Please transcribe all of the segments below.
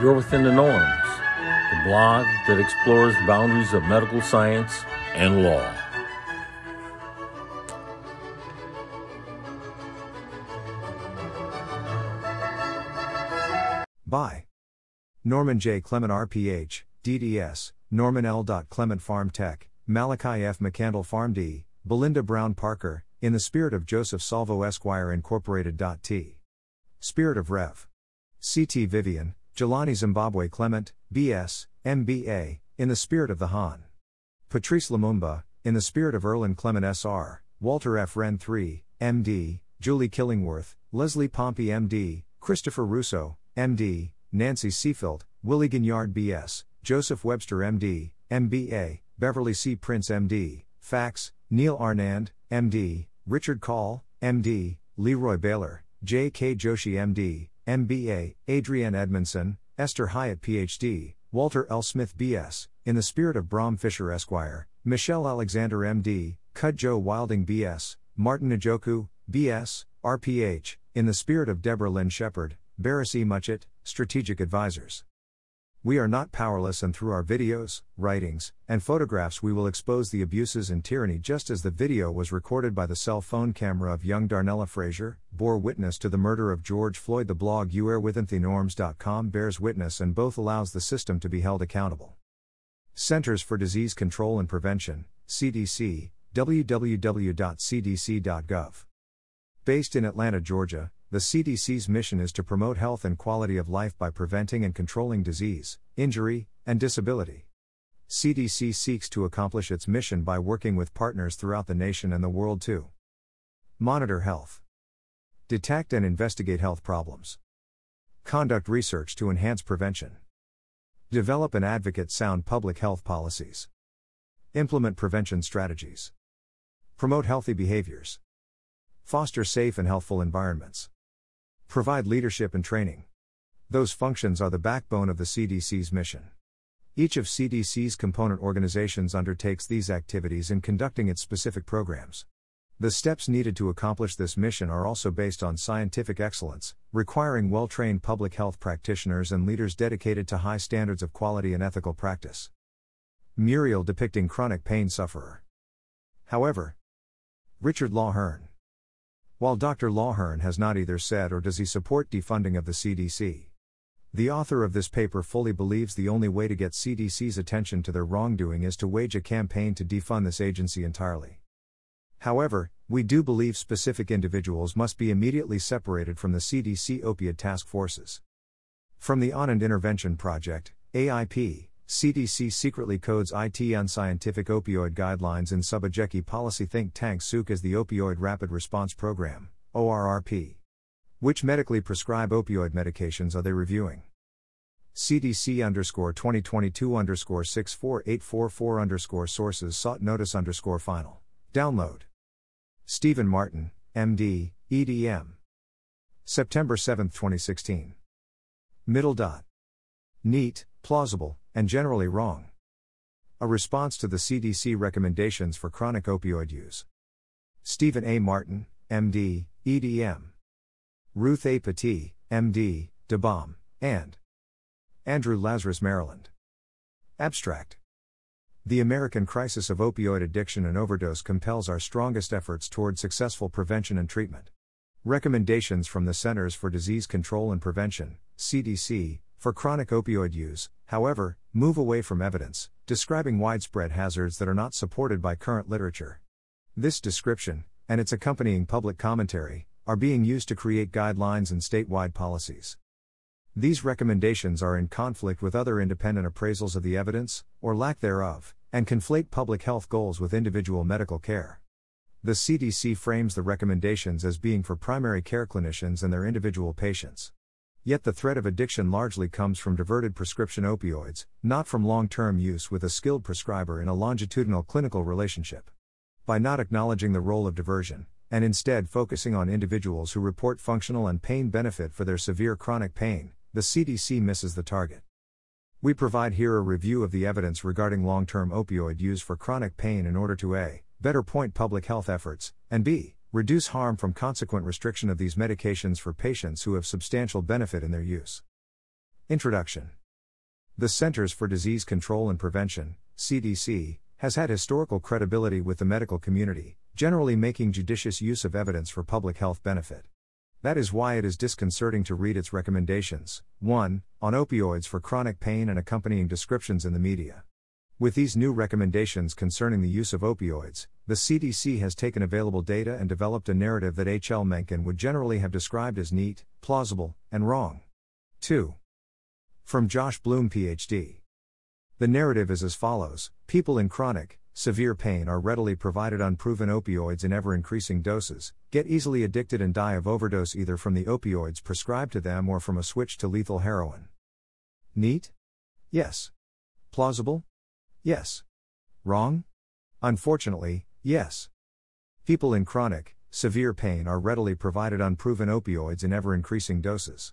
You're Within the Norms, the blog that explores the boundaries of medical science and law. By Norman J. Clement RPH, DDS, Norman L. Clement Pharm Tech, Malachi F. McCandle Pharm D, Belinda Brown Parker, in the spirit of Joseph Salvo Esquire Incorporated. T. Spirit of Rev. C.T. Vivian, Jelani Zimbabwe Clement, B.S., M.B.A., in the spirit of the Han. Patrice Lumumba, in the spirit of Erland Clement S.R., Walter F. Wren III, M.D., Julie Killingworth, Leslie Pompey M.D., Christopher Russo, M.D., Nancy Seafield, Willie Gignard B.S., Joseph Webster M.D., M.B.A., Beverly C. Prince M.D., Fax, Neil Arnand, M.D., Richard Call, M.D., Leroy Baylor, J.K. Joshi M.D., MBA, Adrienne Edmondson, Esther Hyatt PhD, Walter L. Smith BS, in the spirit of Bram Fischer Esquire, Michelle Alexander MD, Cud Joe Wilding BS, Martin Njoku, BS, RPH, in the spirit of Deborah Lynn Shepard, Barris E. Muchett, Strategic Advisors. We are not powerless, and through our videos, writings, and photographs, we will expose the abuses and tyranny just as the video was recorded by the cell phone camera of young Darnella Frazier, bore witness to the murder of George Floyd. The blog youarewithinthenorms.com bears witness and both allows the system to be held accountable. Centers for Disease Control and Prevention, CDC, www.cdc.gov. Based in Atlanta, Georgia, the CDC's mission is to promote health and quality of life by preventing and controlling disease, injury, and disability. CDC seeks to accomplish its mission by working with partners throughout the nation and the world to monitor health, detect and investigate health problems, conduct research to enhance prevention, develop and advocate sound public health policies, implement prevention strategies, promote healthy behaviors, foster safe and healthful environments. Provide leadership and training. Those functions are the backbone of the CDC's mission. Each of CDC's component organizations undertakes these activities in conducting its specific programs. The steps needed to accomplish this mission are also based on scientific excellence, requiring well trained public health practitioners and leaders dedicated to high standards of quality and ethical practice. Muriel depicting chronic pain sufferer. However, Richard Lawhern. While Dr. Lawhern has not either said or does he support defunding of the CDC. The author of this paper fully believes the only way to get CDC's attention to their wrongdoing is to wage a campaign to defund this agency entirely. However, we do believe specific individuals must be immediately separated from the CDC opioid task forces. From the On and Intervention Project, AIP, CDC secretly codes IT unscientific opioid guidelines in Subajeki policy think tank SUK as the Opioid Rapid Response Program, ORRP. Which medically prescribe opioid medications are they reviewing? CDC underscore 2022 underscore 64844 underscore sources sought notice underscore final. Download. Stephen Martin, MD, EDM. September 7, 2016. Middle dot. Neat, plausible, and generally wrong. A response to the CDC recommendations for chronic opioid use. Stephen A. Martin, MD, EDM. Ruth A. Potee, MD, DeBom, and Andrew Lazris, Maryland. Abstract. The American crisis of opioid addiction and overdose compels our strongest efforts toward successful prevention and treatment. Recommendations from the Centers for Disease Control and Prevention, CDC, for chronic opioid use, however, move away from evidence, describing widespread hazards that are not supported by current literature. This description, and its accompanying public commentary, are being used to create guidelines and statewide policies. These recommendations are in conflict with other independent appraisals of the evidence, or lack thereof, and conflate public health goals with individual medical care. The CDC frames the recommendations as being for primary care clinicians and their individual patients. Yet the threat of addiction largely comes from diverted prescription opioids, not from long term use with a skilled prescriber in a longitudinal clinical relationship. By not acknowledging the role of diversion, and instead focusing on individuals who report functional and pain benefit for their severe chronic pain, the CDC misses the target. We provide here a review of the evidence regarding long term opioid use for chronic pain in order to A. better point public health efforts, and B reduce harm from consequent restriction of these medications for patients who have substantial benefit in their use. Introduction The Centers for Disease Control and Prevention, CDC, has had historical credibility with the medical community, generally making judicious use of evidence for public health benefit. That is why it is disconcerting to read its recommendations 1. On opioids for chronic pain and accompanying descriptions in the media. With these new recommendations concerning the use of opioids, the CDC has taken available data and developed a narrative that H.L. Mencken would generally have described as neat, plausible, and wrong. 2. From Josh Bloom, PhD. The narrative is as follows People in chronic, severe pain are readily provided unproven opioids in ever increasing doses, get easily addicted, and die of overdose either from the opioids prescribed to them or from a switch to lethal heroin. Neat? Yes. Plausible? Yes. Wrong? Unfortunately, yes. People in chronic, severe pain are readily provided unproven opioids in ever increasing doses.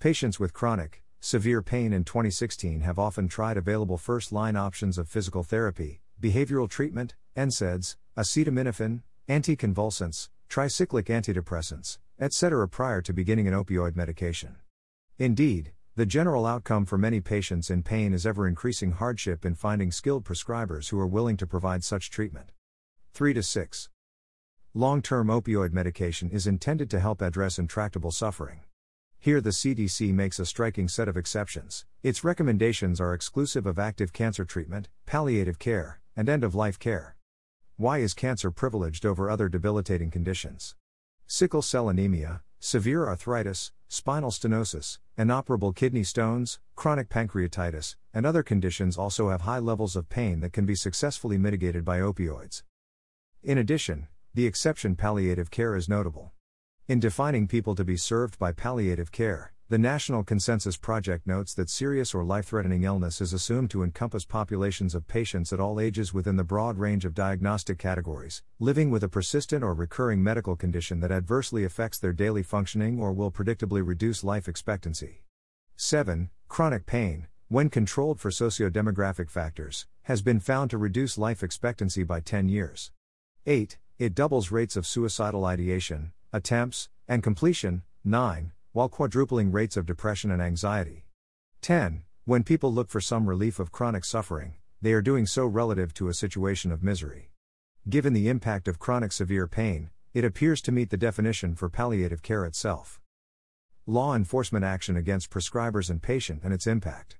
Patients with chronic, severe pain in 2016 have often tried available first line options of physical therapy, behavioral treatment, NSAIDs, acetaminophen, anticonvulsants, tricyclic antidepressants, etc. prior to beginning an opioid medication. Indeed, the general outcome for many patients in pain is ever increasing hardship in finding skilled prescribers who are willing to provide such treatment. 3 to 6. Long term opioid medication is intended to help address intractable suffering. Here, the CDC makes a striking set of exceptions. Its recommendations are exclusive of active cancer treatment, palliative care, and end of life care. Why is cancer privileged over other debilitating conditions? Sickle cell anemia, severe arthritis, spinal stenosis, inoperable kidney stones, chronic pancreatitis, and other conditions also have high levels of pain that can be successfully mitigated by opioids. In addition, the exception palliative care is notable. In defining people to be served by palliative care, the National Consensus Project notes that serious or life threatening illness is assumed to encompass populations of patients at all ages within the broad range of diagnostic categories, living with a persistent or recurring medical condition that adversely affects their daily functioning or will predictably reduce life expectancy. 7. Chronic pain, when controlled for socio-demographic factors, has been found to reduce life expectancy by 10 years. 8. It doubles rates of suicidal ideation, attempts, and completion. 9. While quadrupling rates of depression and anxiety. 10. When people look for some relief of chronic suffering, they are doing so relative to a situation of misery. Given the impact of chronic severe pain, it appears to meet the definition for palliative care itself. Law enforcement action against prescribers and patient and its impact.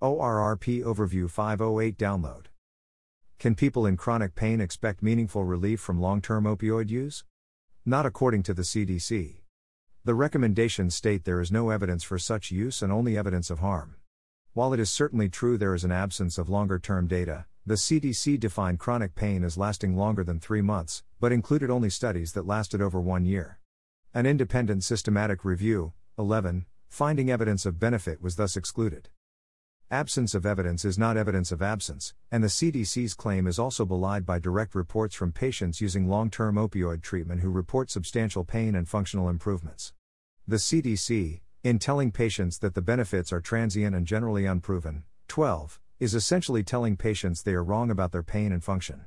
ORRP Overview 508 Download. Can people in chronic pain expect meaningful relief from long term opioid use? Not according to the CDC. The recommendations state there is no evidence for such use and only evidence of harm. While it is certainly true there is an absence of longer term data, the CDC defined chronic pain as lasting longer than three months, but included only studies that lasted over one year. An independent systematic review, 11, finding evidence of benefit was thus excluded. Absence of evidence is not evidence of absence, and the CDC's claim is also belied by direct reports from patients using long term opioid treatment who report substantial pain and functional improvements. The CDC, in telling patients that the benefits are transient and generally unproven, 12, is essentially telling patients they are wrong about their pain and function.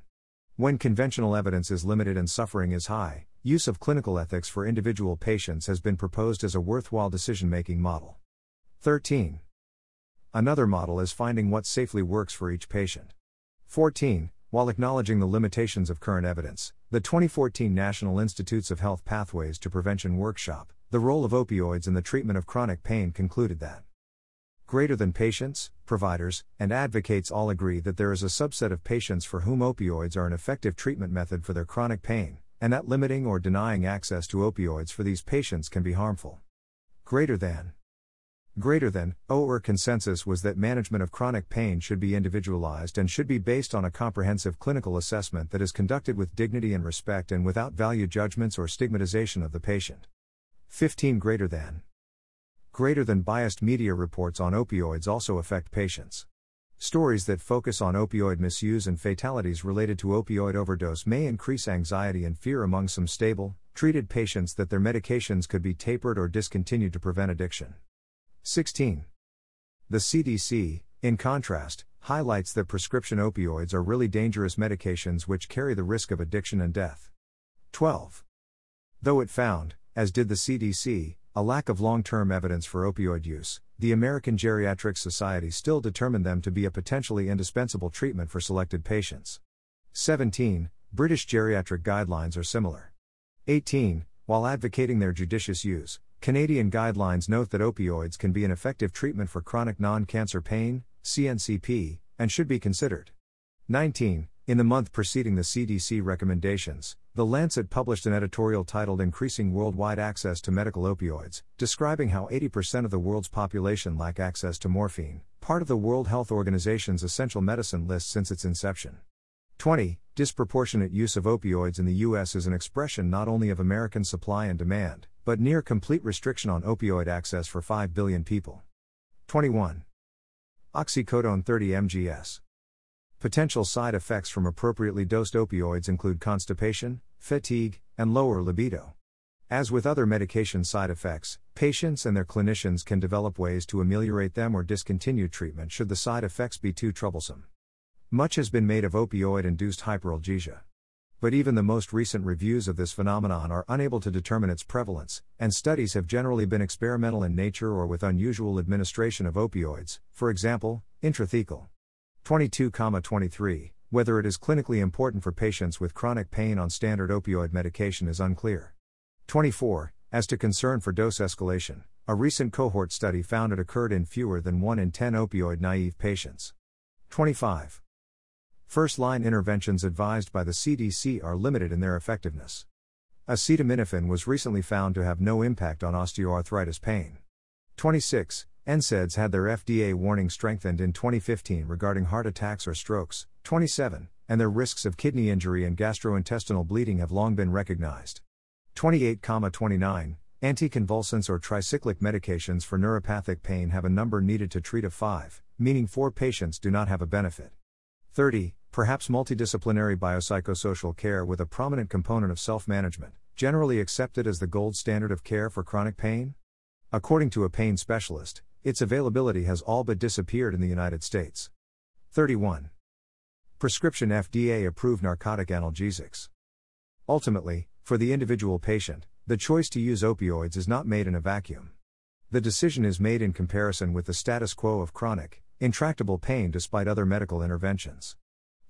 When conventional evidence is limited and suffering is high, use of clinical ethics for individual patients has been proposed as a worthwhile decision making model. 13. Another model is finding what safely works for each patient. 14. While acknowledging the limitations of current evidence, the 2014 National Institutes of Health Pathways to Prevention Workshop, The Role of Opioids in the Treatment of Chronic Pain concluded that greater than patients, providers, and advocates all agree that there is a subset of patients for whom opioids are an effective treatment method for their chronic pain, and that limiting or denying access to opioids for these patients can be harmful. Greater than Greater than, oh, OR consensus was that management of chronic pain should be individualized and should be based on a comprehensive clinical assessment that is conducted with dignity and respect and without value judgments or stigmatization of the patient. 15 Greater than. Greater than biased media reports on opioids also affect patients. Stories that focus on opioid misuse and fatalities related to opioid overdose may increase anxiety and fear among some stable, treated patients that their medications could be tapered or discontinued to prevent addiction. 16. The CDC, in contrast, highlights that prescription opioids are really dangerous medications which carry the risk of addiction and death. 12. Though it found, as did the CDC, A lack of long term evidence for opioid use, the American Geriatric Society still determined them to be a potentially indispensable treatment for selected patients. 17. British geriatric guidelines are similar. 18. While advocating their judicious use, Canadian guidelines note that opioids can be an effective treatment for chronic non cancer pain, CNCP, and should be considered. 19. In the month preceding the CDC recommendations, The Lancet published an editorial titled Increasing Worldwide Access to Medical Opioids, describing how 80% of the world's population lack access to morphine, part of the World Health Organization's essential medicine list since its inception. 20. Disproportionate use of opioids in the U.S. is an expression not only of American supply and demand, but near complete restriction on opioid access for 5 billion people. 21. Oxycodone 30 mgs. Potential side effects from appropriately dosed opioids include constipation, fatigue, and lower libido. As with other medication side effects, patients and their clinicians can develop ways to ameliorate them or discontinue treatment should the side effects be too troublesome. Much has been made of opioid induced hyperalgesia. But even the most recent reviews of this phenomenon are unable to determine its prevalence, and studies have generally been experimental in nature or with unusual administration of opioids, for example, intrathecal. 22, 23. Whether it is clinically important for patients with chronic pain on standard opioid medication is unclear. 24. As to concern for dose escalation, a recent cohort study found it occurred in fewer than 1 in 10 opioid naive patients. 25. First line interventions advised by the CDC are limited in their effectiveness. Acetaminophen was recently found to have no impact on osteoarthritis pain. 26. NSAIDs had their FDA warning strengthened in 2015 regarding heart attacks or strokes, 27, and their risks of kidney injury and gastrointestinal bleeding have long been recognized. 28, 29, anticonvulsants or tricyclic medications for neuropathic pain have a number needed to treat of 5, meaning 4 patients do not have a benefit. 30, perhaps multidisciplinary biopsychosocial care with a prominent component of self management, generally accepted as the gold standard of care for chronic pain? According to a pain specialist, its availability has all but disappeared in the United States. 31. Prescription FDA approved narcotic analgesics. Ultimately, for the individual patient, the choice to use opioids is not made in a vacuum. The decision is made in comparison with the status quo of chronic, intractable pain despite other medical interventions.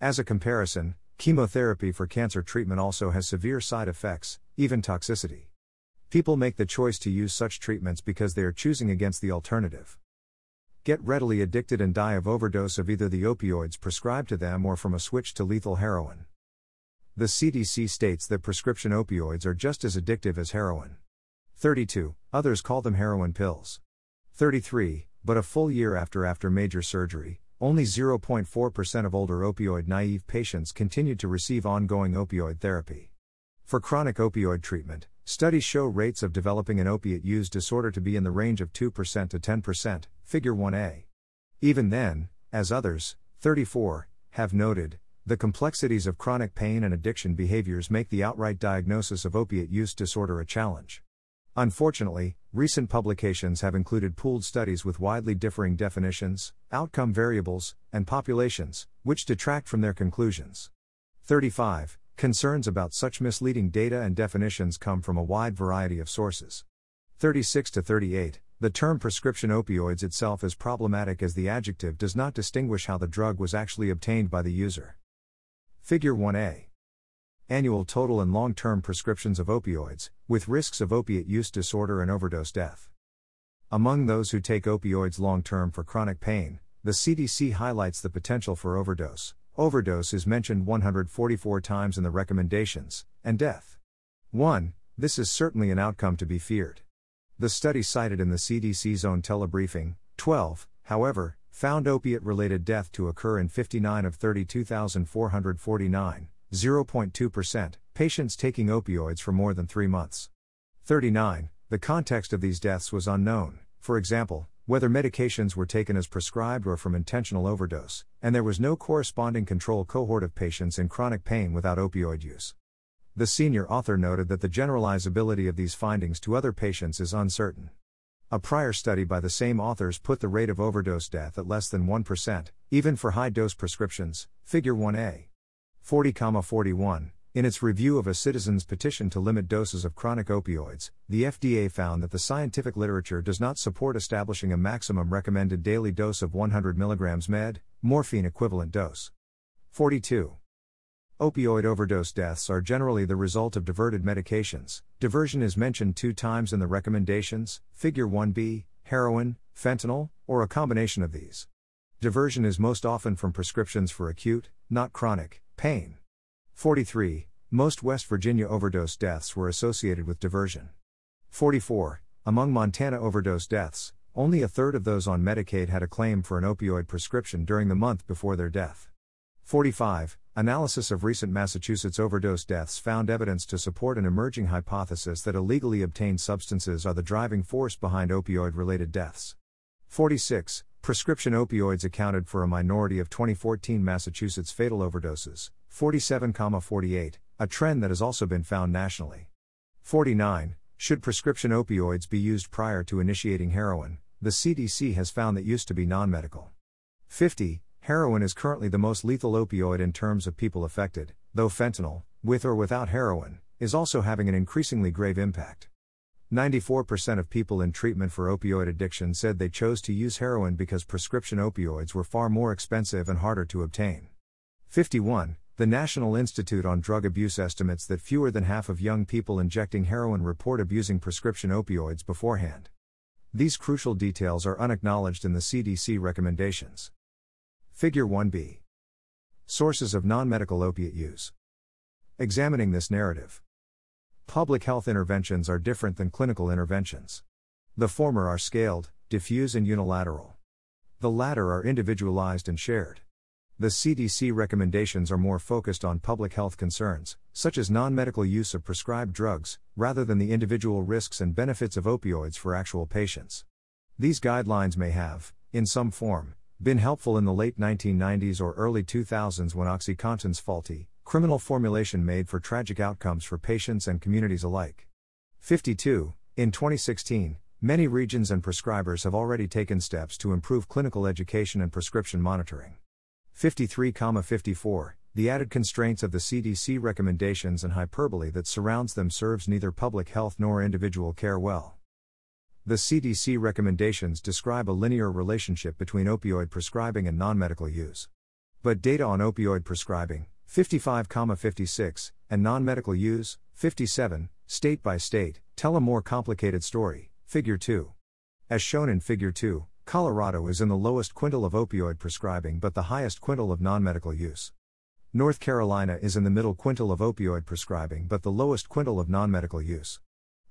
As a comparison, chemotherapy for cancer treatment also has severe side effects, even toxicity. People make the choice to use such treatments because they are choosing against the alternative. Get readily addicted and die of overdose of either the opioids prescribed to them or from a switch to lethal heroin. The CDC states that prescription opioids are just as addictive as heroin. 32. Others call them heroin pills. 33. But a full year after after major surgery, only 0.4% of older opioid naive patients continued to receive ongoing opioid therapy. For chronic opioid treatment, Studies show rates of developing an opiate use disorder to be in the range of 2% to 10%, figure 1a. Even then, as others, 34, have noted, the complexities of chronic pain and addiction behaviors make the outright diagnosis of opiate use disorder a challenge. Unfortunately, recent publications have included pooled studies with widely differing definitions, outcome variables, and populations, which detract from their conclusions. 35. Concerns about such misleading data and definitions come from a wide variety of sources. 36 to 38. The term prescription opioids itself is problematic as the adjective does not distinguish how the drug was actually obtained by the user. Figure 1a. Annual total and long term prescriptions of opioids, with risks of opiate use disorder and overdose death. Among those who take opioids long term for chronic pain, the CDC highlights the potential for overdose, Overdose is mentioned 144 times in the recommendations, and death. 1. This is certainly an outcome to be feared. The study cited in the CDC's own telebriefing, 12, however, found opiate related death to occur in 59 of 32,449, 0.2%, patients taking opioids for more than three months. 39. The context of these deaths was unknown, for example, whether medications were taken as prescribed or from intentional overdose, and there was no corresponding control cohort of patients in chronic pain without opioid use. The senior author noted that the generalizability of these findings to other patients is uncertain. A prior study by the same authors put the rate of overdose death at less than 1%, even for high dose prescriptions, figure 1a. 40, 41. In its review of a citizen's petition to limit doses of chronic opioids, the FDA found that the scientific literature does not support establishing a maximum recommended daily dose of 100 mg med, morphine equivalent dose. 42. Opioid overdose deaths are generally the result of diverted medications. Diversion is mentioned two times in the recommendations, Figure 1b, heroin, fentanyl, or a combination of these. Diversion is most often from prescriptions for acute, not chronic, pain. 43. Most West Virginia overdose deaths were associated with diversion. 44. Among Montana overdose deaths, only a third of those on Medicaid had a claim for an opioid prescription during the month before their death. 45. Analysis of recent Massachusetts overdose deaths found evidence to support an emerging hypothesis that illegally obtained substances are the driving force behind opioid related deaths. 46. Prescription opioids accounted for a minority of 2014 Massachusetts fatal overdoses, 47,48, a trend that has also been found nationally. 49. Should prescription opioids be used prior to initiating heroin? The CDC has found that use to be non medical. 50. Heroin is currently the most lethal opioid in terms of people affected, though fentanyl, with or without heroin, is also having an increasingly grave impact. 94% of people in treatment for opioid addiction said they chose to use heroin because prescription opioids were far more expensive and harder to obtain. 51. The National Institute on Drug Abuse estimates that fewer than half of young people injecting heroin report abusing prescription opioids beforehand. These crucial details are unacknowledged in the CDC recommendations. Figure 1b Sources of non medical opiate use. Examining this narrative. Public health interventions are different than clinical interventions. The former are scaled, diffuse, and unilateral. The latter are individualized and shared. The CDC recommendations are more focused on public health concerns, such as non medical use of prescribed drugs, rather than the individual risks and benefits of opioids for actual patients. These guidelines may have, in some form, been helpful in the late 1990s or early 2000s when OxyContin's faulty, criminal formulation made for tragic outcomes for patients and communities alike. 52. In 2016, many regions and prescribers have already taken steps to improve clinical education and prescription monitoring. 53,54, the added constraints of the CDC recommendations and hyperbole that surrounds them serves neither public health nor individual care well. The CDC recommendations describe a linear relationship between opioid prescribing and non medical use. But data on opioid prescribing, 55,56, and non medical use, 57, state by state, tell a more complicated story. Figure 2. As shown in Figure 2, Colorado is in the lowest quintile of opioid prescribing but the highest quintile of non medical use. North Carolina is in the middle quintile of opioid prescribing but the lowest quintile of non medical use.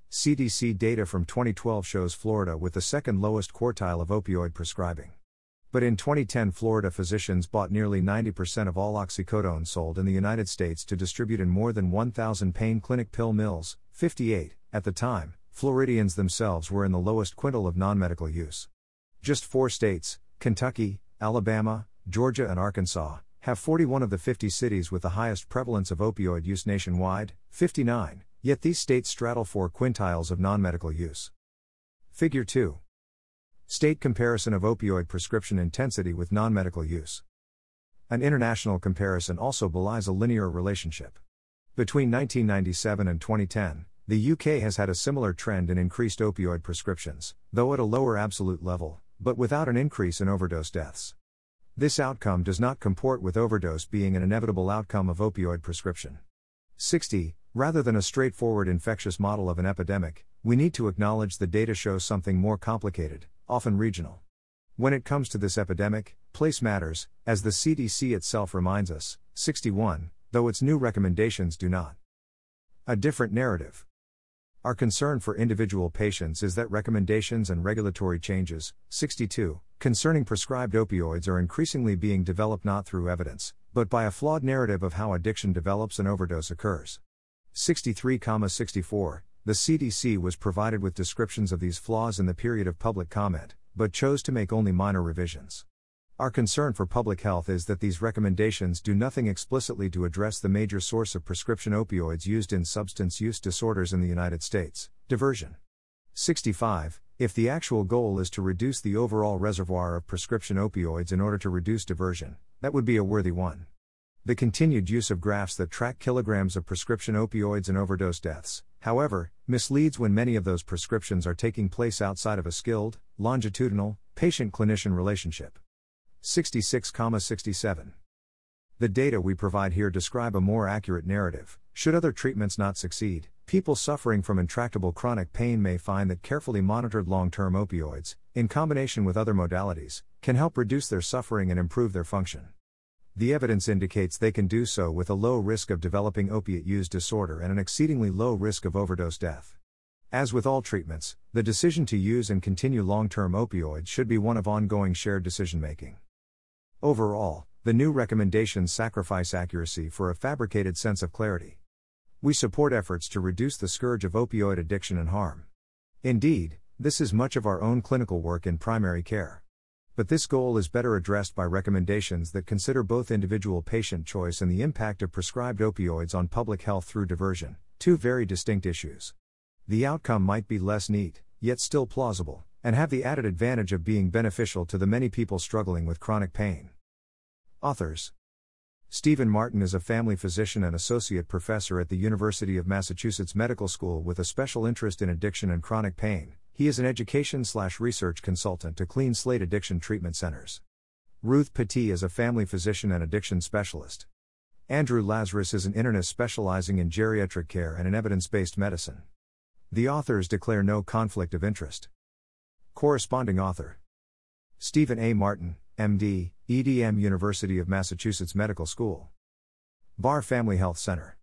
CDC data from 2012 shows Florida with the second lowest quartile of opioid prescribing. But in 2010, Florida physicians bought nearly 90% of all oxycodone sold in the United States to distribute in more than 1,000 pain clinic pill mills, 58, at the time. Floridians themselves were in the lowest quintile of non medical use. Just four states, Kentucky, Alabama, Georgia, and Arkansas, have 41 of the 50 cities with the highest prevalence of opioid use nationwide, 59, yet these states straddle four quintiles of non medical use. Figure 2 State comparison of opioid prescription intensity with non medical use. An international comparison also belies a linear relationship. Between 1997 and 2010, the UK has had a similar trend in increased opioid prescriptions, though at a lower absolute level, but without an increase in overdose deaths. This outcome does not comport with overdose being an inevitable outcome of opioid prescription. 60. Rather than a straightforward infectious model of an epidemic, we need to acknowledge the data shows something more complicated, often regional. When it comes to this epidemic, place matters, as the CDC itself reminds us. 61, though its new recommendations do not. A different narrative. Our concern for individual patients is that recommendations and regulatory changes, 62, concerning prescribed opioids are increasingly being developed not through evidence, but by a flawed narrative of how addiction develops and overdose occurs. 63, 64, the CDC was provided with descriptions of these flaws in the period of public comment, but chose to make only minor revisions. Our concern for public health is that these recommendations do nothing explicitly to address the major source of prescription opioids used in substance use disorders in the United States diversion. 65. If the actual goal is to reduce the overall reservoir of prescription opioids in order to reduce diversion, that would be a worthy one. The continued use of graphs that track kilograms of prescription opioids and overdose deaths, however, misleads when many of those prescriptions are taking place outside of a skilled, longitudinal, patient clinician relationship. 66,67. The data we provide here describe a more accurate narrative. Should other treatments not succeed, people suffering from intractable chronic pain may find that carefully monitored long term opioids, in combination with other modalities, can help reduce their suffering and improve their function. The evidence indicates they can do so with a low risk of developing opiate use disorder and an exceedingly low risk of overdose death. As with all treatments, the decision to use and continue long term opioids should be one of ongoing shared decision making. Overall, the new recommendations sacrifice accuracy for a fabricated sense of clarity. We support efforts to reduce the scourge of opioid addiction and harm. Indeed, this is much of our own clinical work in primary care. But this goal is better addressed by recommendations that consider both individual patient choice and the impact of prescribed opioids on public health through diversion, two very distinct issues. The outcome might be less neat, yet still plausible, and have the added advantage of being beneficial to the many people struggling with chronic pain. Authors Stephen Martin is a family physician and associate professor at the University of Massachusetts Medical School with a special interest in addiction and chronic pain. He is an education slash research consultant to Clean Slate Addiction Treatment Centers. Ruth Potee is a family physician and addiction specialist. Andrew Lazris is an internist specializing in geriatric care and in evidence-based medicine. The authors declare no conflict of interest. Corresponding author Stephen A. Martin, MD, EDM University of Massachusetts Medical School. Barre Family Health Center.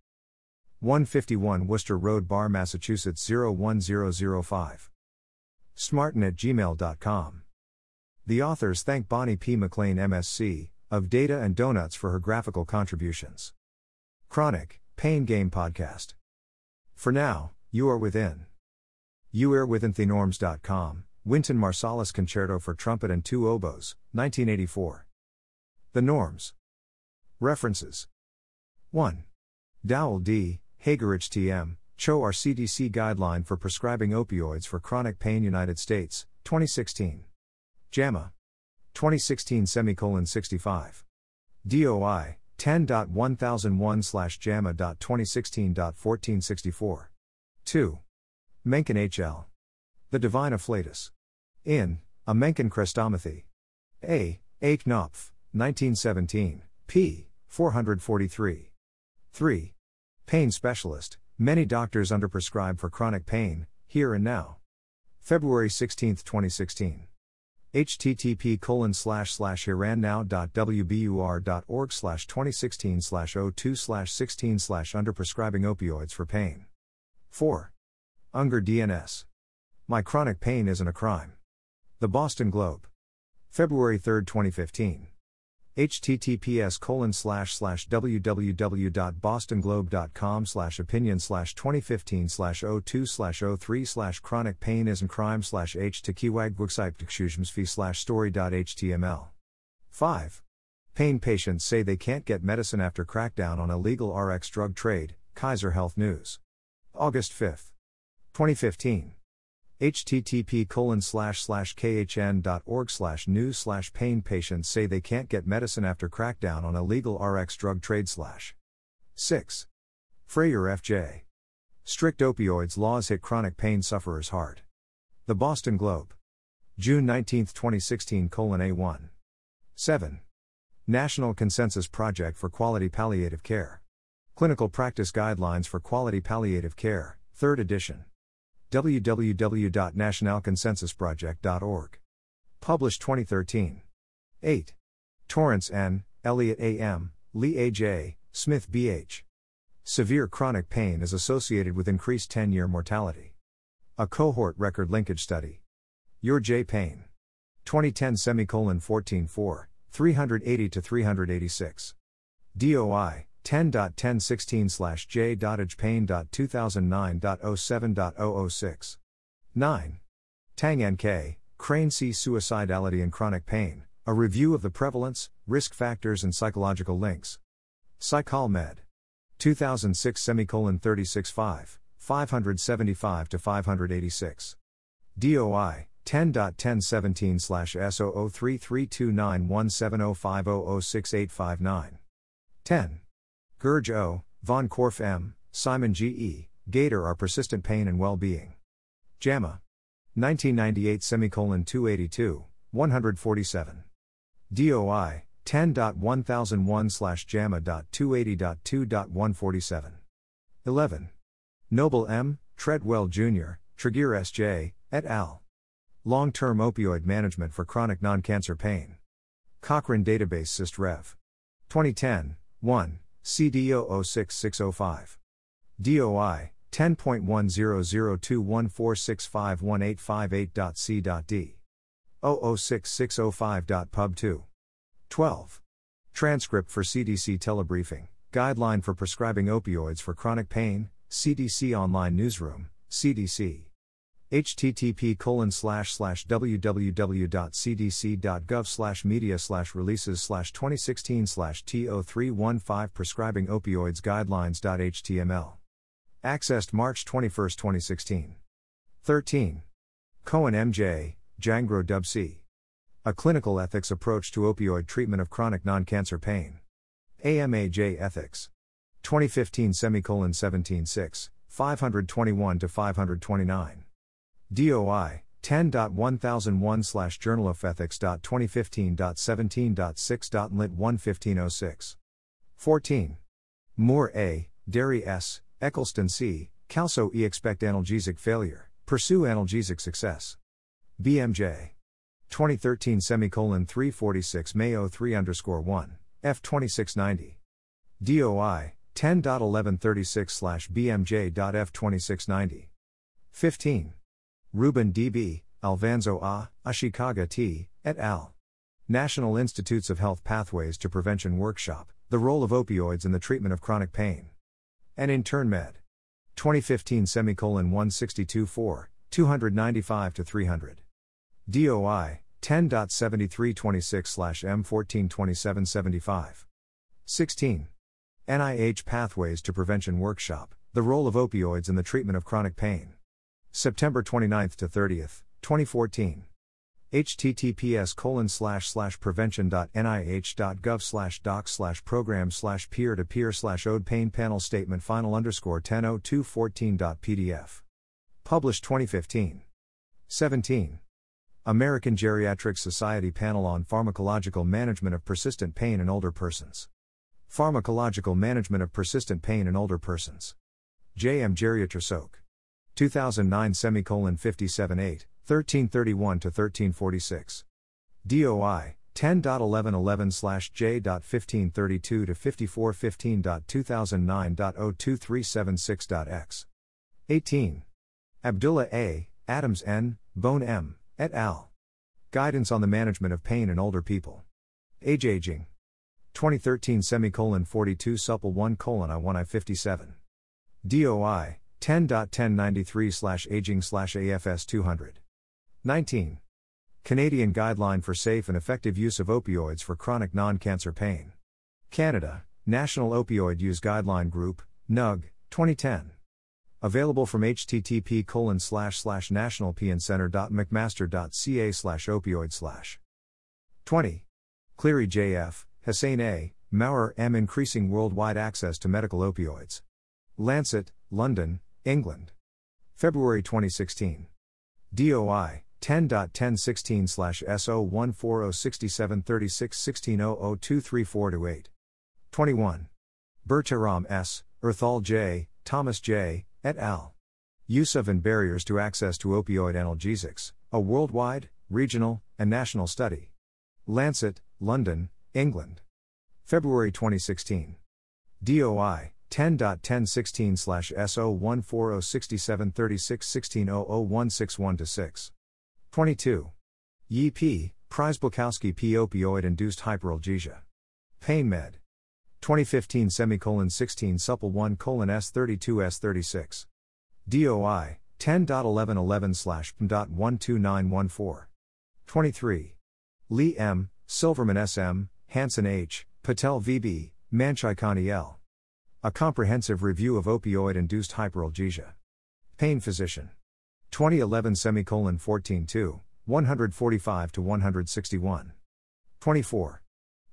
151 Worcester Road, Barre, Massachusetts 01005. Smartin at gmail.com. The authors thank Bonnie P. McLean, MSc, of Data and Donuts for her graphical contributions. Chronic, Pain Game Podcast. For now, you are within. You are within thenorms.com, Wynton Marsalis Concerto for Trumpet and Two Oboes, 1984. The Norms. References 1. Dowell D., Haegerich T.M., Chou R. CDC Guideline for Prescribing Opioids for Chronic Pain United States, 2016. JAMA. 2016 semicolon 65. DOI 10.1001 JAMA.2016.1464. 2. Mencken H.L. The Divine Afflatus. In, A Mencken Chrestomathy. A. A. Knopf. 1917, p. 443. 3. Pain Specialist. Many doctors underprescribe for chronic pain, here and now. February 16, 2016. http colon slash slash hereandnow.wbur.org slash 2016 slash 02 slash 16 slash underprescribing opioids for pain. 4. Unger DNS. My chronic pain isn't a crime. The Boston Globe. February 3, 2015 https colon slash slash www.bostonglobe.com slash opinion slash 2015 slash 02 slash 03 slash chronic pain isn't crime slash h to slash story.html. 5. Pain patients say they can't get medicine after crackdown on illegal RX drug trade, Kaiser Health News. August 5. 2015 http colon slash slash khn.org slash news slash pain patients say they can't get medicine after crackdown on illegal rx drug trade slash. 6 freyer fj strict opioids laws hit chronic pain sufferers hard. The boston globe. June 19 2016 colon a1 7 national consensus project for quality palliative care. Clinical practice guidelines for quality palliative care third edition www.nationalconsensusproject.org. Published 2013. 8. Torrance N., Elliott A. M., Lee A. J., Smith B. H. Severe chronic pain is associated with increased 10 year mortality. A cohort record linkage study. Your J. Pain. 2010 semicolon 14 4, 380 to 386. DOI 10.1016 slash j.ejpain.2009.07.006. 9. Tang N.K., Crane C. Suicidality and Chronic Pain, a review of the prevalence, risk factors, and psychological links. PsycholMed. 2006 semicolon 36 5, 575 to 586. DOI 10.1017 slash S00332917050068859. 10. Gurge O, Von Korff M, Simon G. E., Gater are persistent pain and well being. JAMA. 1998 semicolon 282, 147. DOI, 10.1001 slash JAMA.280.2.147. 11. Noble M., Treadwell Jr., Tregear S.J., et al. Long term opioid management for chronic non cancer pain. Cochrane Database Syst Rev. 2010, 1, CDO 06605. DOI, 10.100214651858.c.d. 006605.pub2. 12. Transcript for CDC telebriefing, Guideline for Prescribing Opioids for Chronic Pain, CDC Online Newsroom, CDC. Http colon slash slash www.cdc.gov slash media slash releases slash 2016 slash T0315 Prescribing Opioids Guidelines.html. Accessed March 21, 2016. 13. Cohen M.J., Jangro Dub C. A Clinical Ethics Approach to Opioid Treatment of Chronic Non Cancer Pain. AMAJ Ethics. 2015 semicolon 17 6, 521 to 529. DOI 10.1001 slash journalofethics.2015.17.6.lit 11506. 14. Moore A., Derry S., Eccleston C., Kalso E. Expect analgesic failure, pursue analgesic success. BMJ. 2013 semicolon 346 Mayo 3 underscore 1, F 2690. DOI 10.1136 slash BMJ.F 2690. 15. Reuben DB, Alvanzo A, Ashikaga T, et al. National Institutes of Health Pathways to Prevention Workshop The Role of Opioids in the Treatment of Chronic Pain. Ann Intern Med. 2015 semicolon 162 4, 295 to 300. DOI 10.7326 slash M142775. 16. NIH Pathways to Prevention Workshop The Role of Opioids in the Treatment of Chronic Pain. September 29 to 30th, 2014 https colon slash slash prevention.nih.gov slash doc slash program slash peer to peer slash ode pain panel statement final underscore 100214.pdf. Published 2015. 17. American Geriatric Society Panel on Pharmacological Management of Persistent Pain in Older Persons. Pharmacological Management of Persistent Pain in Older Persons. J.M. Geriatra Soc. 2009 semicolon 57 8. 1331 to 1346. DOI 10.1111 slash J.1532 to 5415.2009.02376.x. 18. Abdulla A., Adams N., Bone M., et al. Guidance on the Management of Pain in Older People. Age Aging. 2013 semicolon 42 supple 1 colon I 1 I 57. DOI 10.1093 slash aging AFS 200. 19. Canadian Guideline for Safe and Effective Use of Opioids for Chronic Non Cancer Pain. Canada, National Opioid Use Guideline Group, NUG, 2010. Available from http colon slash slash nationalpncenter.mcmaster.ca slash opioid slash. 20. Cleary J.F., Hussein A., Maurer M. Increasing Worldwide Access to Medical Opioids. Lancet, London, England. February 2016. DOI 10.1016 slash SO140673616000234 8. 21. Berterame S., Erthal J., Thomas J., et al. Use of and barriers to access to opioid analgesics, a worldwide, regional, and national study. Lancet, London, England. February 2016. DOI 10.1016 slash SO140673616000161 6. 22. Yi P., Prys P. Opioid induced hyperalgesia. Pain Med. 2015 semicolon 16 supple 1 colon S32 S36. DOI 10.1111 slash p.12914. 23. Lee M., Silverman S.M., Hansen H., Patel V.B., Manchikanti L. A comprehensive review of opioid induced hyperalgesia. Pain Physician. 2011 semicolon 14 2, 145 to 161. 24.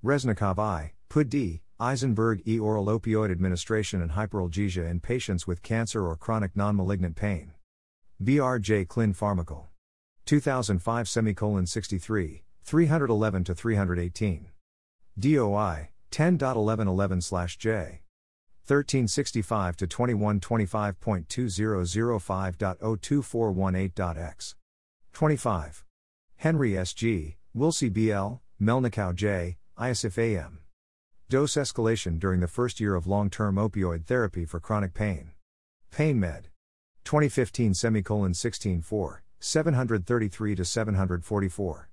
Reznikov I, Pud D., Eisenberg E. Oral opioid administration and hyperalgesia in patients with cancer or chronic non malignant pain. BRJ Clin Pharmacol. 2005 semicolon 63, 311 to 318. DOI 10.1111 J. 1365 to 2125.2005.02418.x. 25. Henry S.G., Wilsey B.L., Melnikow J., Iosif A.M. Dose escalation during the first year of long term opioid therapy for chronic pain. Pain Med. 2015 semicolon 16.4, 733 to 744.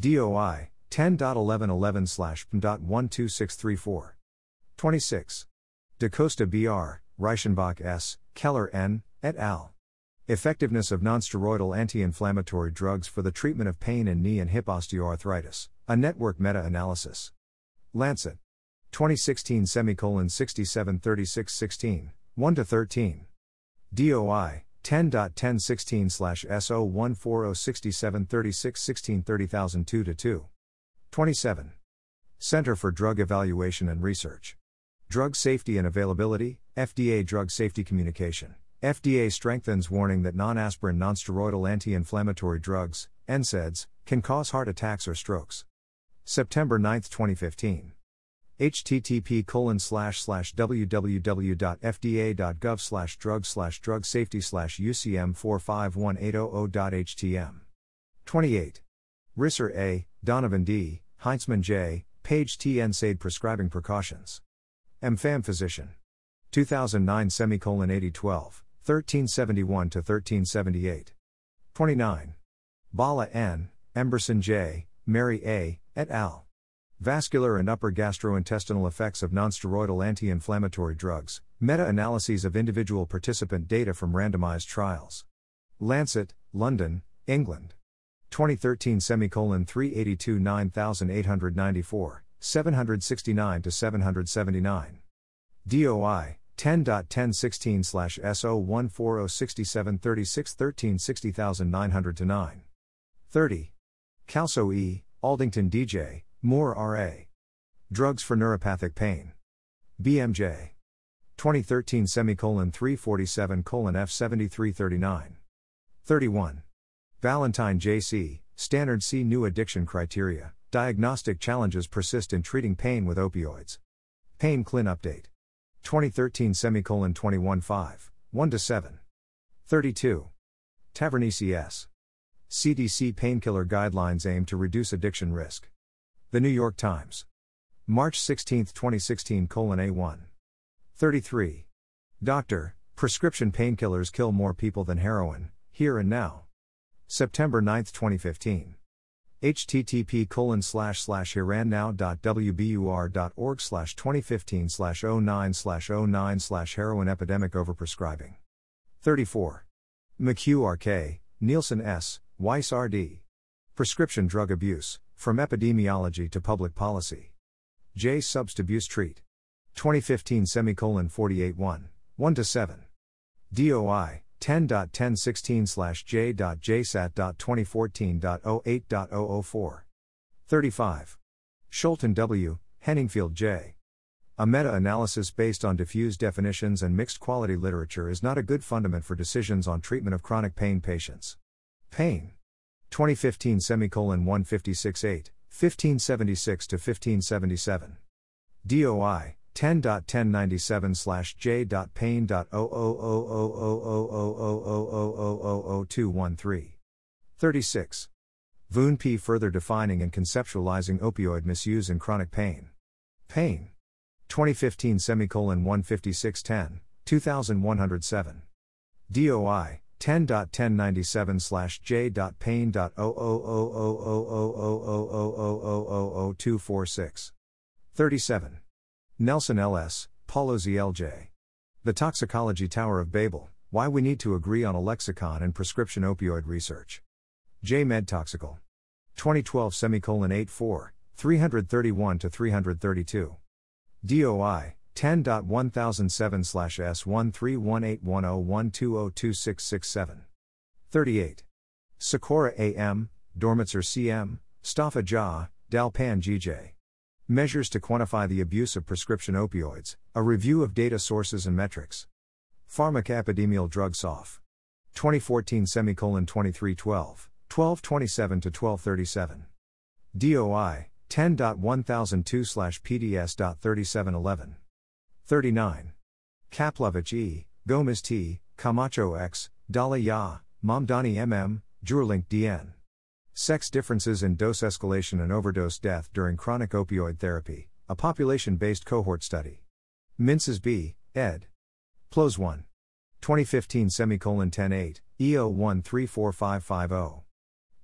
DOI 10.1111 slash p.12634. 26. DaCosta BR, Reichenbach S., Keller N., et al. Effectiveness of nonsteroidal anti inflammatory drugs for the treatment of pain in knee and hip osteoarthritis, a network meta analysis. Lancet. 2016 semicolon 6736 16, 1 to 13. DOI 10.1016 slash SO14067 36 16 30002 to 2. 27. Center for Drug Evaluation and Research. Drug Safety and Availability, FDA Drug Safety Communication. FDA strengthens warning that non aspirin nonsteroidal anti inflammatory drugs, NSAIDs, can cause heart attacks or strokes. September 9, 2015 http colon slash slash www.fda.gov slash drug slash drug safety slash ucm 451800.htm 28 risser a donovan d Heintzman j page t NSAID prescribing precautions mfam physician. 2009 semicolon 8012 1371 to 1378 29 bala n. Emberson j. Mary a. et al. Vascular and upper gastrointestinal effects of nonsteroidal anti inflammatory drugs, meta analyses of individual participant data from randomized trials. Lancet, London, England. 2013 semicolon 382 9894, 769 to 779. DOI 10.1016 slash SO 14067 36 13 60900 to 9. 30. Kalso E, Aldington DJ, Moore R.A. Drugs for Neuropathic Pain. BMJ. 2013 semicolon 347 colon F7339. 31. Valentine J.C., Stannard C New Addiction Criteria, Diagnostic Challenges Persist in Treating Pain with Opioids. Pain Clin Update. 2013 semicolon 21 5, 1 to 7. 32. Tavernise S. CDC Painkiller Guidelines aim to reduce addiction risk. The New York Times. March 16, 2016, colon A1. 33. Doctor, prescription painkillers kill more people than heroin, here and now. September 9, 2015. Http colon slash slash hereandnow.wbur.org slash 2015 slash 09 slash 09 slash heroin epidemic overprescribing. 34. McHugh Nielsen S., Weiss R.D. Prescription drug abuse. From Epidemiology to Public Policy. J. Subst Abuse Treat. 2015 semicolon 48 1, 1 to 7. DOI 10.1016 slash j.jsat.2014.08.004. 35. Schulten W., Henningfield J. A meta analysis based on diffuse definitions and mixed quality literature is not a good fundament for decisions on treatment of chronic pain patients. Pain. 2015 semicolon 156 8, 1576 to 1577. DOI 10.1097 slash j.pain.000000000000213. 36. Voon P. Further defining and conceptualizing opioid misuse in chronic pain. Pain. 2015 semicolon 15610, 2107. DOI 10.1097 slash j.pain.0000000000246. 37. Nelson L.S., Paulozzi LJ. The Toxicology Tower of Babel Why We Need to Agree on a Lexicon in Prescription Opioid Research. J. Med Toxicol. 2012 semicolon 84, 331 to 332. DOI 10.1007 slash S1318101202667. 38. Sikora AM, Dormitzer CM, Staffa Ja, Dalpan GJ. Measures to quantify the abuse of prescription opioids, a review of data sources and metrics. Pharmacoepidemiol Drug Soph. 2014 semicolon 2312, 1227 to 1237. DOI 10.1002 PDS.3711. 39. Kaplovitch E., Gomez T., Camacho X., Dali Ya, Mamdani MM, Juurlink DN. Sex differences in dose escalation and overdose death during chronic opioid therapy, a population based cohort study. Minces B., ed. PLOS 1. 2015 semicolon 108, EO 134550.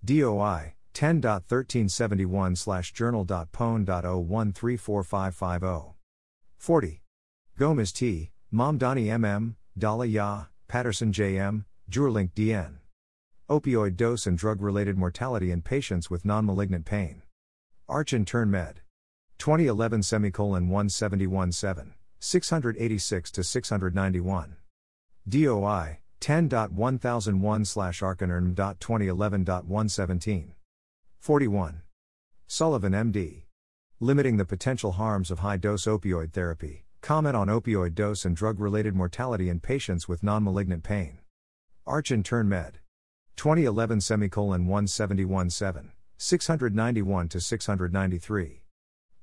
DOI 10.1371 slash journal.pone.01345550. 40. Gomez T., Mamdani MM, Dali Ya, Patterson JM, Juurlink DN. Opioid dose and drug related mortality in patients with non malignant pain. Arch Intern Med. 2011 semicolon 1717, 686 to 691. DOI 10.1001 slash arcanern.2011.117. 41. Sullivan MD. Limiting the potential harms of high dose opioid therapy. Comment on opioid dose and drug related mortality in patients with non malignant pain. Arch Intern Med. 2011 semicolon 171.7, 691 to 693.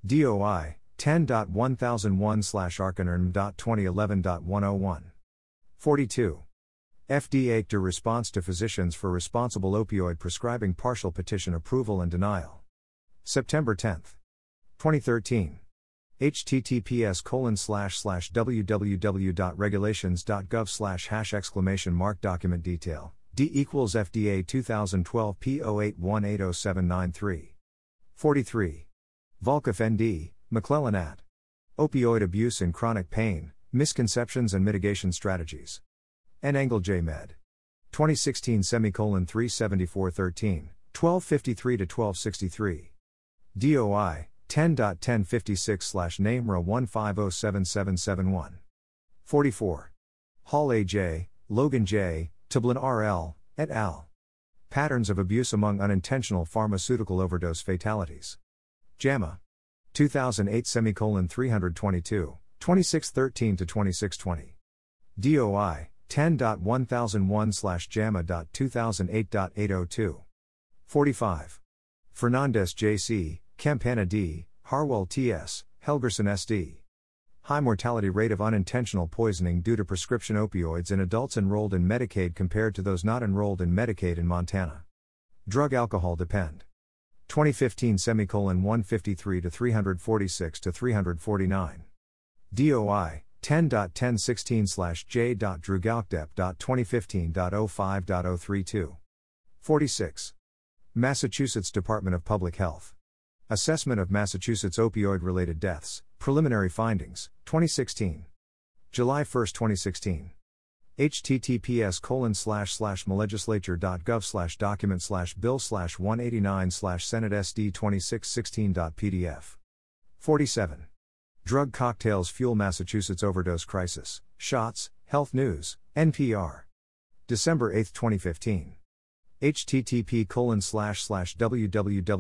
DOI 10.1001 slash arcanern.2011.101. 42. FDA to response to physicians for responsible opioid prescribing partial petition approval and denial. September 10. 2013 https colon slash slash www.regulations.gov slash hash exclamation mark document detail d equals fda 2012 p08180793 43 Volkow nd McLellan at opioid abuse and chronic pain misconceptions and mitigation strategies n angle j med 2016 semicolon 37413 1253 to 1263 doi 10.1056 slash NAMRA 1507771. 44. Hall A.J., Logan J., Toblin R.L., et al. Patterns of abuse among unintentional pharmaceutical overdose fatalities. JAMA. 2008 semicolon 322, 2613 to 2620. DOI 10.1001 slash JAMA.2008.802. 45. Fernandez J.C., Campana D., Harwell T.S., Helgerson S.D. High mortality rate of unintentional poisoning due to prescription opioids in adults enrolled in Medicaid compared to those not enrolled in Medicaid in Montana. Drug alcohol depend. 2015 semicolon 153 to 346 to 349. DOI 10.1016 slash j.drugalcdep.2015.05.032. 46. Massachusetts Department of Public Health. Assessment of Massachusetts opioid related deaths, preliminary findings, 2016. July 1, 2016. https colon slash slash malegislature.gov slash document slash bill slash 189 slash senate sd 2616.pdf 47 drug cocktails fuel massachusetts overdose crisis. Shots health news npr december 8 2015 http colon slash slash www.npr.org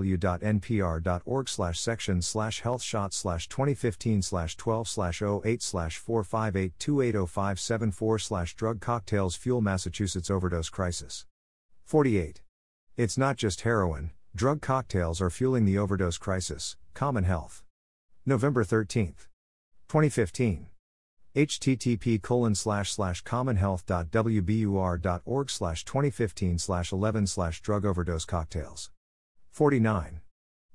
slash section slash health shot slash 2015 slash 12 slash 08 slash 458280574 slash drug cocktails fuel Massachusetts overdose crisis. 48. It's not just heroin, drug cocktails are fueling the overdose crisis, Common Health. November 13. 2015 http colon slash slash commonhealth.wbur.org slash 2015 slash 11 slash drug overdose cocktails. 49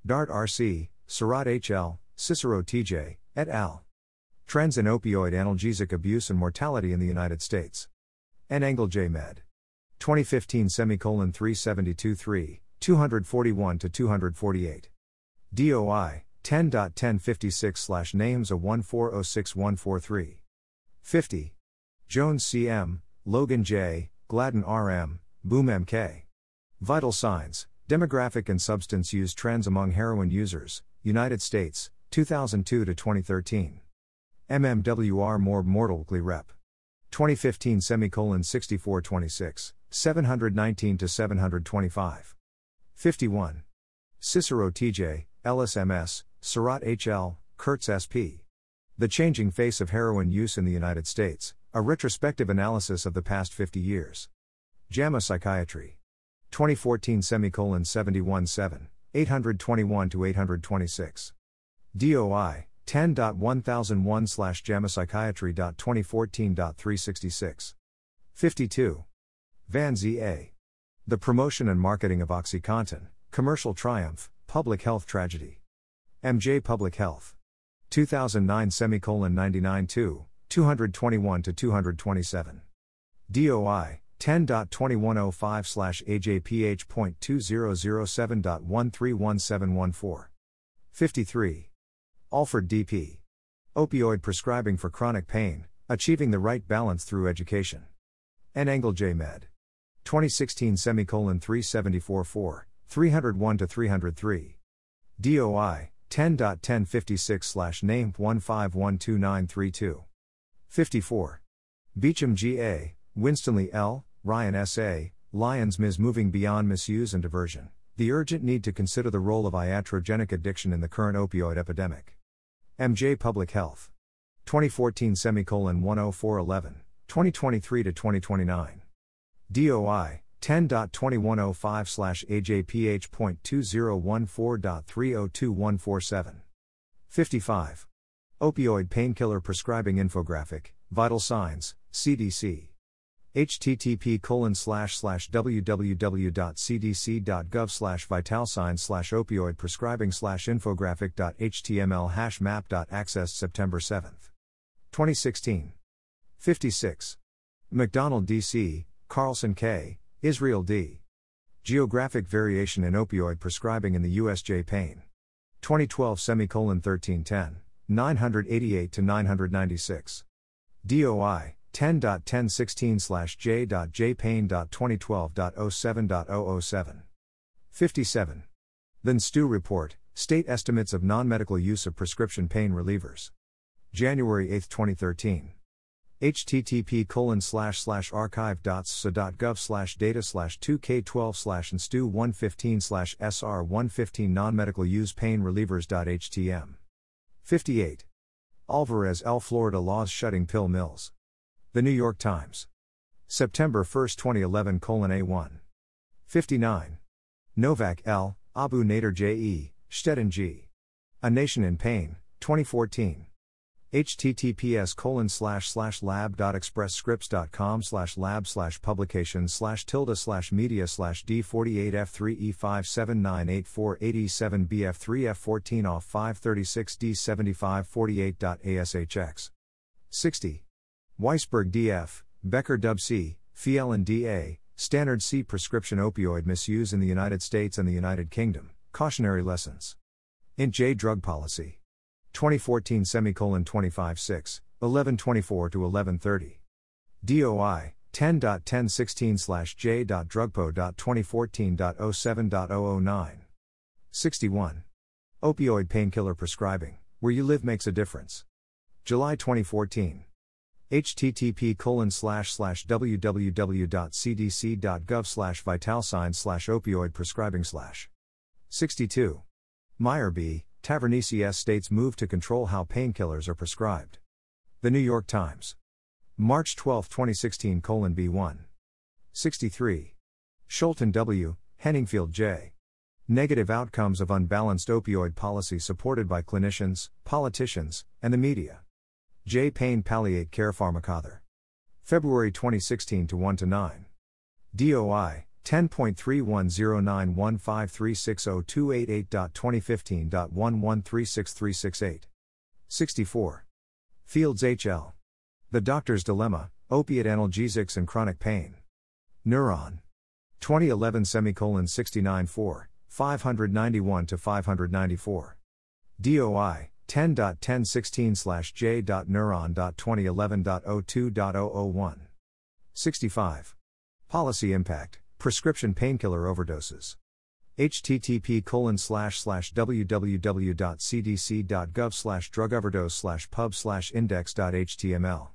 dart rc Surratt hl cicero tj et al. Trends in opioid analgesic abuse and mortality in the united states. N. Angle j. Med. 2015 semicolon 372 3 241 to 248 doi 10.1056 slash names a 1406143 50. Jones CM, Logan J, Gladden RM, Bohm MK. Vital signs, demographic and substance use trends among heroin users, United States, 2002 to 2013. MMWR more mortally rep. 2015 semicolon 6426, 719 to 725. 51. Cicero TJ, LSMS, Surratt H.L., Kurtz S.P. The Changing Face of Heroin Use in the United States, a retrospective analysis of the past 50 years. JAMA Psychiatry. 2014 semicolon 71 7, 821 to 826. DOI 10.1001 slash jamapsychiatry.2014.366. 52. Van Z. A. The Promotion and Marketing of OxyContin, Commercial Triumph, Public Health Tragedy. MJ Public Health. 2009 semicolon 99 2, 221 to 227. DOI 10.2105 slash AJPH.2007.131714. 53. Alford DP. Opioid prescribing for chronic pain, achieving the right balance through education. N. Engel J. Med. 2016 semicolon 374 4, 301 to 303. DOI 10.1056 slash name 1512932. 54. Beauchamp G.A., Winstanley L., Ryan S.A., Lyons Ms. Moving Beyond Misuse and Diversion. The urgent need to consider the role of iatrogenic addiction in the current opioid epidemic. MJ Public Health. 2014 semicolon 10411, 2023 to 2029. DOI 10.2105 slash AJPH.2014.302147. 55. Opioid painkiller prescribing infographic, vital signs, CDC http colon slash slash www.cdc.gov slash opioid prescribing slash infographic.html hash map.accessed September 7. 2016. 56. McDonald D.C., Carlson K., Israel D. Geographic Variation in Opioid Prescribing in the USJ Pain. 2012 semicolon 1310, 988 to 996. DOI 10.1016 slash j.jpain.2012.07.007. 57. Then Stu Report, State Estimates of Non-Medical Use of Prescription Pain Relievers. January 8, 2013. Http colon slash slash archive.ssa.gov slash data slash 2k12 slash and stu 115 slash sr 115 non-medical use pain relievers.htm. 58. Alvarez L. Florida laws shutting pill mills. The New York Times. September 1, 2011, colon A1. 59. Novak L., Abu Nader J.E., Stetten G. A Nation in Pain, 2014. Https colon slash slash lab.expressscripts.com slash lab slash publications slash tilde slash media slash d48f3e5798487bf3f14 off 536 d7548.ashx. 60. Weisberg DF, Becker Dub C, Fiellin DA, Stannard C prescription opioid misuse in the United States and the United Kingdom, cautionary lessons. Int J drug policy. 2014 semicolon 25 6, 1124 to 1130. DOI 10.1016 slash j.drugpo.2014.07.009. 61. Opioid painkiller prescribing, where you live makes a difference. July 2014 http colon slash slash www.cdc.gov slash vitalsigns slash opioid prescribing slash 62 meyer b Tavernise s states move to control how painkillers are prescribed. The new york times. March 12 2016 colon b1 63 Schulten w. Henningfield j. Negative outcomes of unbalanced opioid policy supported by clinicians politicians and the media. J. Pain Palliat Care Pharmacother. February 2016 to 1 to 9. DOI 10.310915360288.2015.11363668. 64. Fields H.L. The Doctor's Dilemma Opiate Analgesics and Chronic Pain. Neuron. 2011 semicolon 69 4, 591 to 594. DOI 10.1016 slash j.neuron.2011.02.001. 65. Policy Impact, Prescription Painkiller Overdoses. http colon slash slash www.cdc.gov slash drug overdose slash pub slash index.html.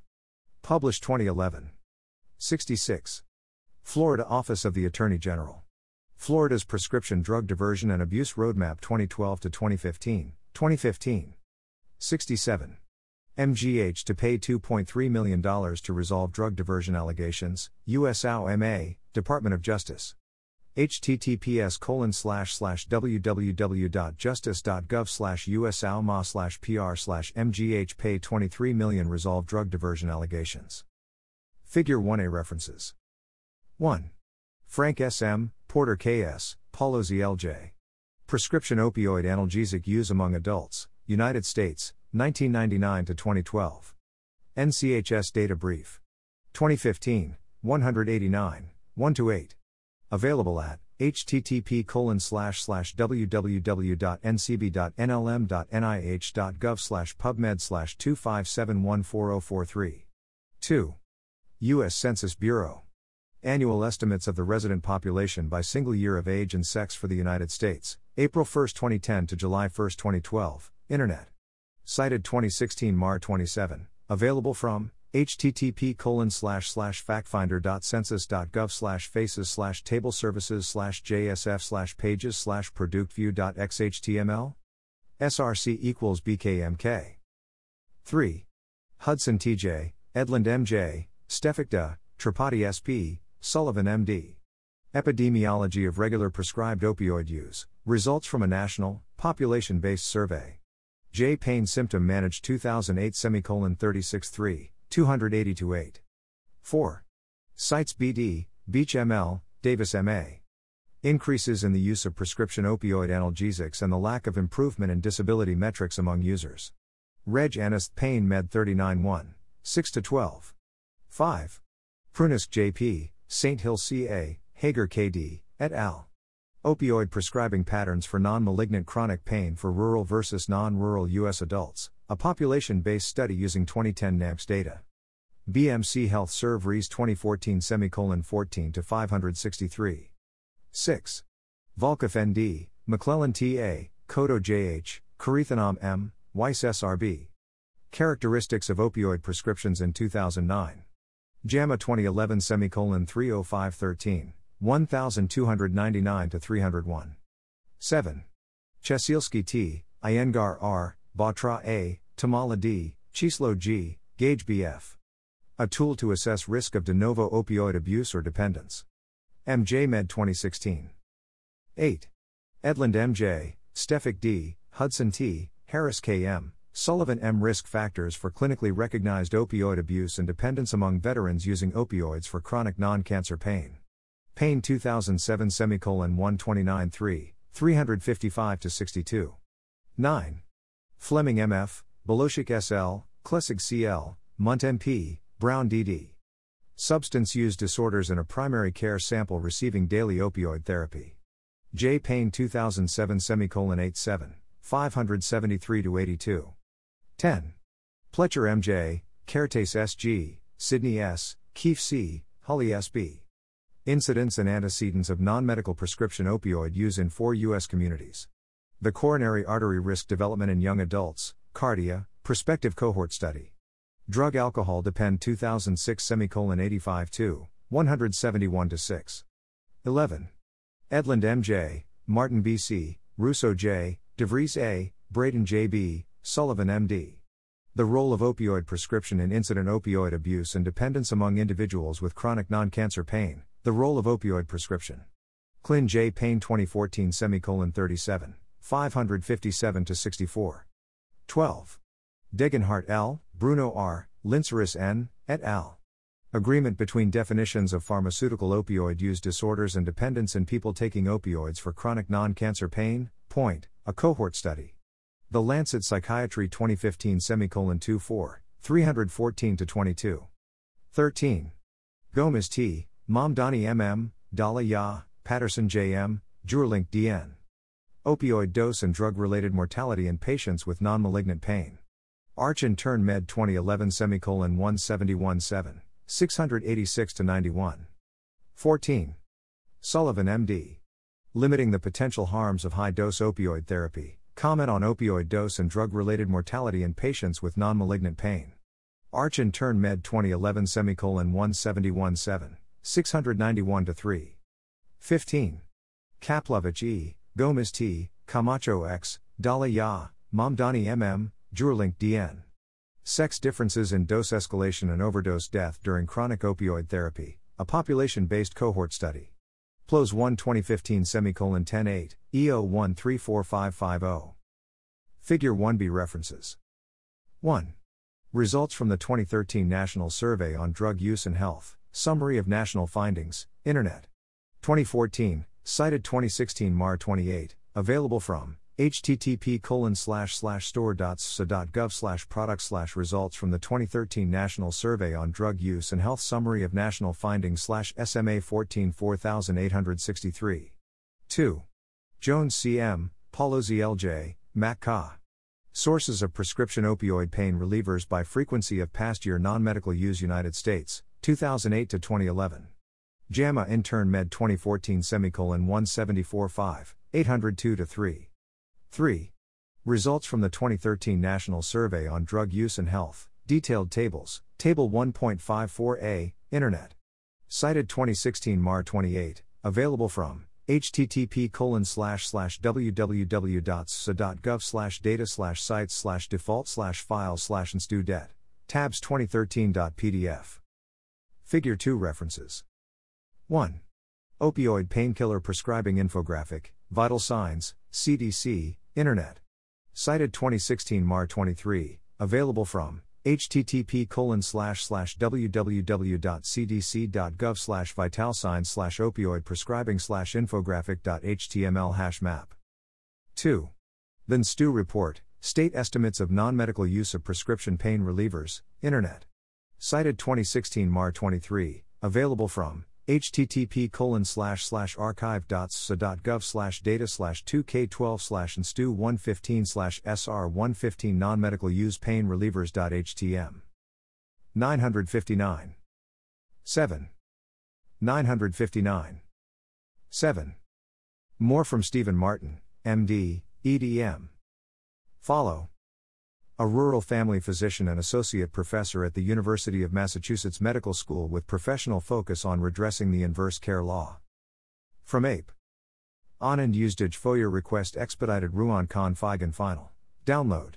Published 2011. 66. Florida Office of the Attorney General. Florida's Prescription Drug Diversion and Abuse Roadmap 2012 to 2015. 2015. 67. MGH to pay $2.3 million to resolve drug diversion allegations, USAO MA, Department of Justice. https colon slash slash www.justice.gov slash USAOMA slash PR slash MGH pay 23 million resolve drug diversion allegations. Figure 1a references. 1. Frank S.M., Porter K.S., Paulozzi L.J. Prescription opioid analgesic use among adults, United States, 1999 to 2012. NCHS Data Brief. 2015, 189, 1 to 8. Available at http www.ncbi.nlm.nih.gov pubmed slash 257140043. 2. U.S. Oh Census Bureau. Annual estimates of the resident population by single year of age and sex for the United States, April 1, 2010 to July 1, 2012, Internet. Cited 2016 MAR 27, available from http colon slash slash factfinder.census.gov slash faces slash table services slash jsf slash pages slash productview.xhtml src equals bkmk 3 hudson tj edlund mj stefik da tripathi sp sullivan md epidemiology of regular prescribed opioid use results from a national population based survey j pain symptom managed 2008 semicolon 36 3 282 8. 4. Sites BD, Beach ML, Davis MA. Increases in the use of prescription opioid analgesics and the lack of improvement in disability metrics among users. Reg Anesth Pain Med 39 1, 6 to 12. 5. Prunisk JP, St. Hill CA, Hager KD, et al. Opioid prescribing patterns for non malignant chronic pain for rural versus non rural U.S. adults, a population based study using 2010 NAMS data. BMC Health Serve Res 2014 semicolon 14 to 563. 6. Volkow ND, McLellan TA, Kodo JH, Karithanam M, Weiss SRB. Characteristics of opioid prescriptions in 2009. JAMA 2011 semicolon 30513. 1299 to 301. 7. Chesilsky T, Iyengar R, Batra A, Tamala D, Chislo G, Gage BF. A tool to assess risk of de novo opioid abuse or dependence. MJ Med 2016. 8. Edlund MJ, Stefik D, Hudson T, Harris KM, Sullivan M. Risk factors for clinically recognized opioid abuse and dependence among veterans using opioids for chronic non cancer pain. Pain 2007 semicolon 129 3, 355 to 62. 9. Fleming MF, Beloshik SL, Klessig CL, Mundt MP, Brown DD. Substance use disorders in a primary care sample receiving daily opioid therapy. J. Pain 2007 semicolon 87, 573 to 82. 10. Pletcher MJ, Kertesz SG, Sidney S, Kiefe C, Hulley SB. Incidence and antecedents of non medical prescription opioid use in four U.S. communities. The Coronary Artery Risk Development in Young Adults, Cardia, Prospective Cohort Study. Drug Alcohol Depend 2006 semicolon 85 2, 171 6. 11. Edlund M.J., Martin B.C., Russo J., DeVries A., Braden J.B., Sullivan M.D. The role of opioid prescription in incident opioid abuse and dependence among individuals with chronic non cancer pain. The role of opioid prescription. Clin J. Pain 2014 semicolon 37, 557 to 64. 12. Degenhardt L., Bruno R., Lintzeris N., et al. Agreement between definitions of pharmaceutical opioid use disorders and dependence in people taking opioids for chronic non cancer pain, point, a cohort study. The Lancet Psychiatry 2015 semicolon 24, 314 to 22. 13. Gomez T., Mamdani MM, Dala Ya, Patterson JM, Juurlink DN. Opioid dose and drug related mortality in patients with non malignant pain. Arch Intern Med 2011 semicolon 171 7, 686 to 91. 14. Sullivan MD. Limiting the potential harms of high dose opioid therapy. Comment on opioid dose and drug related mortality in patients with non malignant pain. Arch Intern Med 2011 semicolon 171 7. 691 to 3. 15. Kaplovitch E., Gomez T., Camacho X., Dala Ya, Mamdani MM, Juurlink DN. Sex differences in dose escalation and overdose death during chronic opioid therapy, a population based cohort study. PLOS 1 2015 semicolon 108, EO 134550. Figure 1b references. 1. Results from the 2013 National Survey on Drug Use and Health, Summary of National Findings, Internet. 2014, cited 2016 MAR 28, available from http colon slash slash store.ssa.gov slash product slash results from the 2013 National Survey on Drug Use and Health Summary of National Findings slash SMA 14 4863. 2. Jones C.M., Paulozzi L.J., Mac Ka. Sources of prescription opioid pain relievers by frequency of past year non medical use United States, 2008 to 2011. JAMA Intern Med 2014 semicolon 174 5, 802 to 3. 3. Results from the 2013 National Survey on Drug Use and Health, detailed tables, Table 1.54a, Internet. Cited 2016 MAR 28, available from http colon slash slash www.ssa.gov slash data slash sites slash default slash files slash tabs 2013.pdf figure 2 references 1 opioid painkiller prescribing infographic vital signs cdc Internet. Cited 2016 MAR 23, available from http colon slash slash www.cdc.gov slash vitalsigns slash opioid prescribing slash infographic.html hash map. 2. Then Stu Report, State Estimates of Non-Medical Use of Prescription Pain Relievers, Internet. Cited 2016 MAR 23, available from http colon slash slash archive.ssa.gov slash data slash 2k12 slash nstu 115 slash sr 115 non-medical use pain relievers.htm 959 7 959 7 more from stephen martin md edm follow a rural family physician and associate professor at the University of Massachusetts Medical School with professional focus on redressing the inverse care law. From APE. On and usage FOIA request expedited Ruan Khan Feigen final. Download.